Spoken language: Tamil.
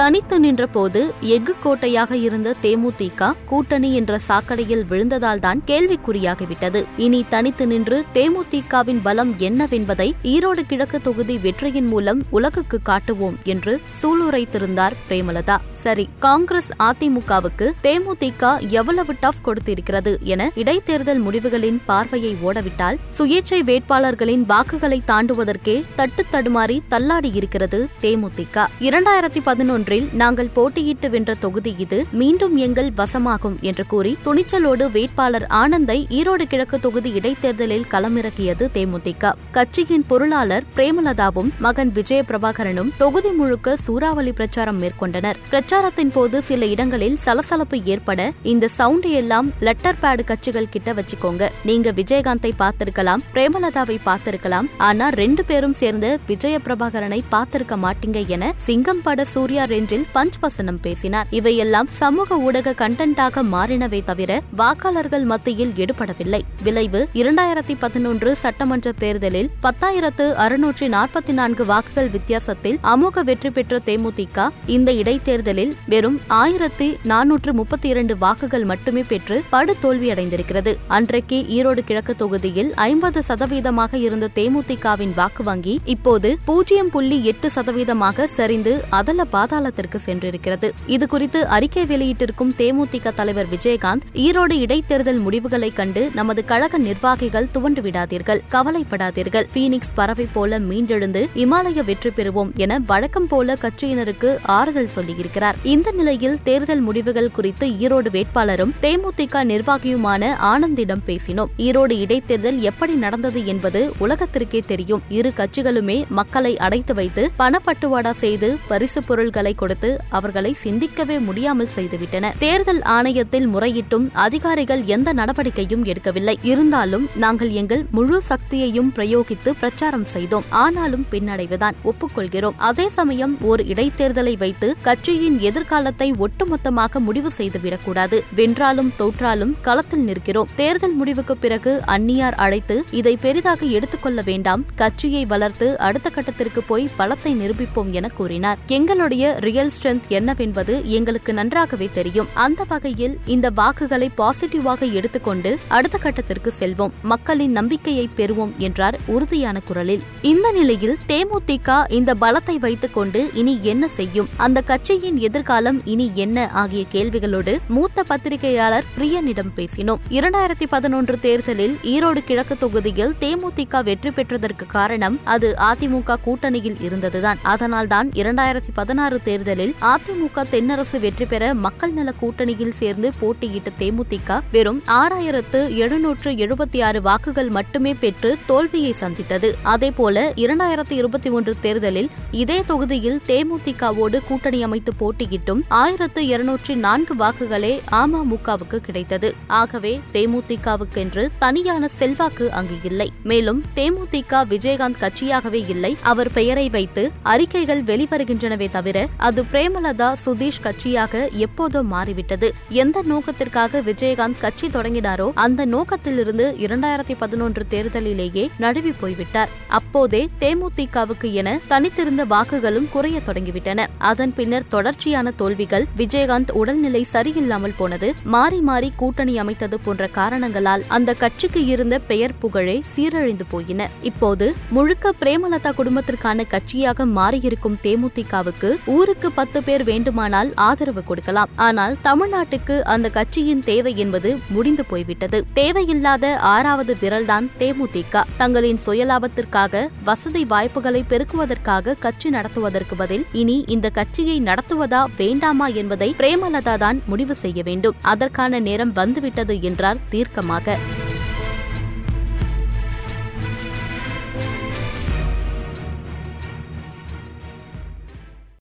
தனித்து நின்றபோது எஃகு கோட்டையாக இருந்த தேமுதிக கூட்டணி என்ற சாக்கடையில் விழுந்ததால்தான் கேள்விக்குறியாகிவிட்டது. இனி தனித்து நின்று தேமுதிகவின் பலம் என்னவென்பதை ஈரோடு கிழக்கு தொகுதி வெற்றியின் மூலம் உலகுக்கு காட்டுவோம் என்று சூளுரைத்திருந்தார் பிரேமலதா. சரி காங்கிரஸ் அதிமுகவுக்கு தேமுதிக எவ்வளவு டஃப் கொடுத்திருக்கிறது என இடைத்தேர்தல் முடிவுகளின் பார்வையை ஓடவிட்டால் சுயேட்சை வேட்பாளர்களின் வாக்குகளை தாண்டுவதற்கே தட்டு தடுமாறி தள்ளாடி இருக்கிறது தேமுதிக. இரண்டாயிரத்தி பதினொன்று ஒன்றில் நாங்கள் போட்டியிட்டு வென்ற தொகுதி இது மீண்டும் எங்கள் வசமாகும் என்று கூறி துணிச்சலோடு வேட்பாளர் ஆனந்தை ஈரோடு கிழக்கு தொகுதி இடைத்தேர்தலில் களமிறக்கியது தேமுதிக. கட்சியின் பொருளாளர் பிரேமலதாவும் மகன் விஜய பிரபாகரனும் தொகுதி முழுக்க சூறாவளி பிரச்சாரம் மேற்கொண்டனர். பிரச்சாரத்தின் போது சில இடங்களில் சலசலப்பு ஏற்பட இந்த சவுண்ட் எல்லாம் லெட்டர் பேடு கட்சிகள் கிட்ட வச்சுக்கோங்க. நீங்க விஜயகாந்தை பார்த்திருக்கலாம் பிரேமலதாவை பார்த்திருக்கலாம் ஆனா ரெண்டு பேரும் சேர்ந்து விஜய பிரபாகரனை பார்த்திருக்க மாட்டீங்க என சிங்கம் பட சூர்யா ரேஞ்சில் பஞ்ச் வசனம் பேசினார். இவையெல்லாம் சமூக ஊடக கண்டென்ட்டாக மாறினவை தவிர வாக்காளர்கள் மத்தியில் எடுபடவில்லை. விளைவு இரண்டாயிரத்தி பதினொன்று சட்டமன்ற தேர்தலில் பத்தாயிரத்து அறுநூற்றி நாற்பத்தி நான்கு வாக்குகள் வித்தியாசத்தில் அமோக வெற்றி பெற்ற தேமுதிக இந்த இடைத்தேர்தலில் வெறும் ஆயிரத்தி நானூற்று முப்பத்தி இரண்டு வாக்குகள் மட்டுமே பெற்று படு தோல்வியடைந்திருக்கிறது அன்றைக்கு ஈரோடு கிழக்கு தொகுதியில் ஐம்பது சதவீதமாக இருந்த தேமுதிகவின் வாக்கு வங்கி இப்போது பூஜ்ஜியம் புள்ளி எட்டு சதவீதமாக சரிந்து அதல பாதாளத்திற்கு சென்றிருக்கிறது. இதுகுறித்து அறிக்கை வெளியிட்டிருக்கும் தேமுதிக தலைவர் விஜயகாந்த் ஈரோடு இடைத்தேர்தல் முடிவுகளை கண்டு நமது கழக நிர்வாகிகள் துவண்டு விடாதீர்கள் கவலைப்படாதீர்கள். பீனிக்ஸ் பறவை போல மீண்டெழுந்து இமாலய வெற்றி பெறுவோம் என வழக்கம் போல கட்சியினருக்கு ஆறுதல் சொல்லியிருக்கிறார். இந்த நிலையில் தேர்தல் முடிவுகள் குறித்து ஈரோடு வேட்பாளரும் தேமுதிக நிர்வாகியுமான ஆனந்திடம் பேசினோம். ஈரோடு இடைத்தேர்தல் எப்படி நடந்தது என்பது உலகத்திற்கே தெரியும். இரு கட்சிகளுமே மக்களை அடைத்து வைத்து பணப்பட்டுவாடா செய்து பரிசு பொருள்களை கொடுத்து அவர்களை சிந்திக்கவே முடியாமல் செய்துவிட்டன. தேர்தல் ஆணையத்தில் முறையிட்டும் அதிகாரிகள் எந்த நடவடிக்கையும் எடுக்கவில்லை. இருந்தாலும் நாங்கள் எங்கள் முழு சக்தியையும் பிரயோகித்து பிரச்சாரம் செய்தோம். ஆனாலும் பின்னடைவுதான். ஒப்புக்கொள்கிறோம். அதே சமயம் ஒரு இடைத்தேர்தலை வைத்து கட்சியின் எதிர்காலத்தை ஒட்டுமொத்தமாக முடிவு செய்துவிடக்கூடாது. வென்றாலும் தோற்றாலும் களத்தில் நிற்கிறோம். தேர்தல் முடிவுக்கு பிறகு அந்நியார் அழைத்து இதை பெரிதாக எடுத்துக்கொள்ள வேண்டாம். கட்சியை வளர்த்து அடுத்த கட்டத்திற்கு போய் பலத்தை நிரூபிப்போம் என கூறினார். எங்களுடைய ரியல் ஸ்ட்ரென்த் என்னவென்பது எங்களுக்கு நன்றாகவே தெரியும். அந்த வகையில் இந்த வாக்குகளை பாசிட்டிவாக எடுத்துக்கொண்டு அடுத்த கட்டத்திற்கு செல்வோம். மக்களின் நம்பிக்கையை பெறுவோம் என்றார் உறுதியான குரலில். இந்த நிலையில் தேமுதிக இந்த பலத்தை வைத்துக் கொண்டு இனி என்ன செய்யும்? அந்த கட்சியின் எதிர்காலம் இனி என்ன? ஆகிய கேள்விகளோடு மூத்த பத்திரிகையாளர் பிரியனிடம் பேசினோம். இரண்டாயிரத்தி பதினொன்று தேர்தலில் ஈரோடு கிழக்கு தொகுதியில் தேமுதிக வெற்றி பெற்றதற்கு காரணம் அது அதிமுக கூட்டணியில் இருந்ததுதான். அதனால்தான் இரண்டாயிரத்தி பதினாறு தேர்தலில் அதிமுக தென்னரசு வெற்றி பெற மக்கள் நல கூட்டணியில் சேர்ந்து போட்டியிட்ட தேமுதிக வெறும் ஆறாயிரத்து எழுநூற்று எழுபத்தி ஆறு வாக்குகள் மட்டுமே பெற்று தோல்வியை சந்தித்தது. அதேபோல இரண்டாயிரத்தி இருபத்தி ஒன்று தேர்தலில் இதே தொகுதியில் தேமுதிகவோடு கூட்டணி அமைத்து போட்டியிட்டும் ஆயிரத்து இருநூற்றி நான்கு வாக்குகளே அமமுகவுக்கு கிடைத்தது. ஆகவே தேமுதிகவுக்கென்று தனியான செல்வாக்கு அங்கு இல்லை. மேலும் தேமுதிக விஜயகாந்த் கட்சியாகவே இல்லை. அவர் பெயரை வைத்து அறிக்கைகள் வெளிவருகின்றனவே தவிர அது பிரேமலதா சுதீஷ் கட்சியாக எப்போதோ மாறிவிட்டது. எந்த நோக்கத்திற்காக விஜயகாந்த் கட்சி தொடங்கினாரோ அந்த நோக்கத்திலிருந்து இரண்டாயிரத்தி பதினொன்று தேர்தலிலேயே நழுவி போய்விட்டார். அப்போதே தேமுதிகவுக்கு என தனித்திருந்த வாக்குகளும் குறைய தொடங்கிவிட்டன. அதன் பின்னர் தொடர்ச்சியான தோல்விகள் விஜயகாந்த் உடல்நிலை சரியில்லாமல் போனது மாறி மாறி கூட்டணி அமைத்தது போன்ற காரணங்களால் அந்த கட்சிக்கு இருந்த பெயர் புகழே சீரழிந்து போயின. இப்போது முழுக்க பிரேமலதா குடும்பத்திற்கான கட்சியாக மாறியிருக்கும் தேமுதிகவுக்கு ஊர் நூறுக்கு பத்து பேர் வேண்டுமானால் ஆதரவு கொடுக்கலாம். ஆனால் தமிழ்நாட்டுக்கு அந்த கட்சியின் தேவை என்பது முடிந்து போய்விட்டது. தேவையில்லாத ஆறாவது விரல்தான் தேமுதிக. தங்களின் சுயலாபத்திற்காக வசதி வாய்ப்புகளை பெருக்குவதற்காக கட்சி நடத்துவதற்கு பதில் இனி இந்த கட்சியை நடத்துவதா வேண்டாமா என்பதை பிரேமலதா தான் முடிவு செய்ய வேண்டும். அதற்கான நேரம் வந்துவிட்டது என்றார் தீர்க்கமாக.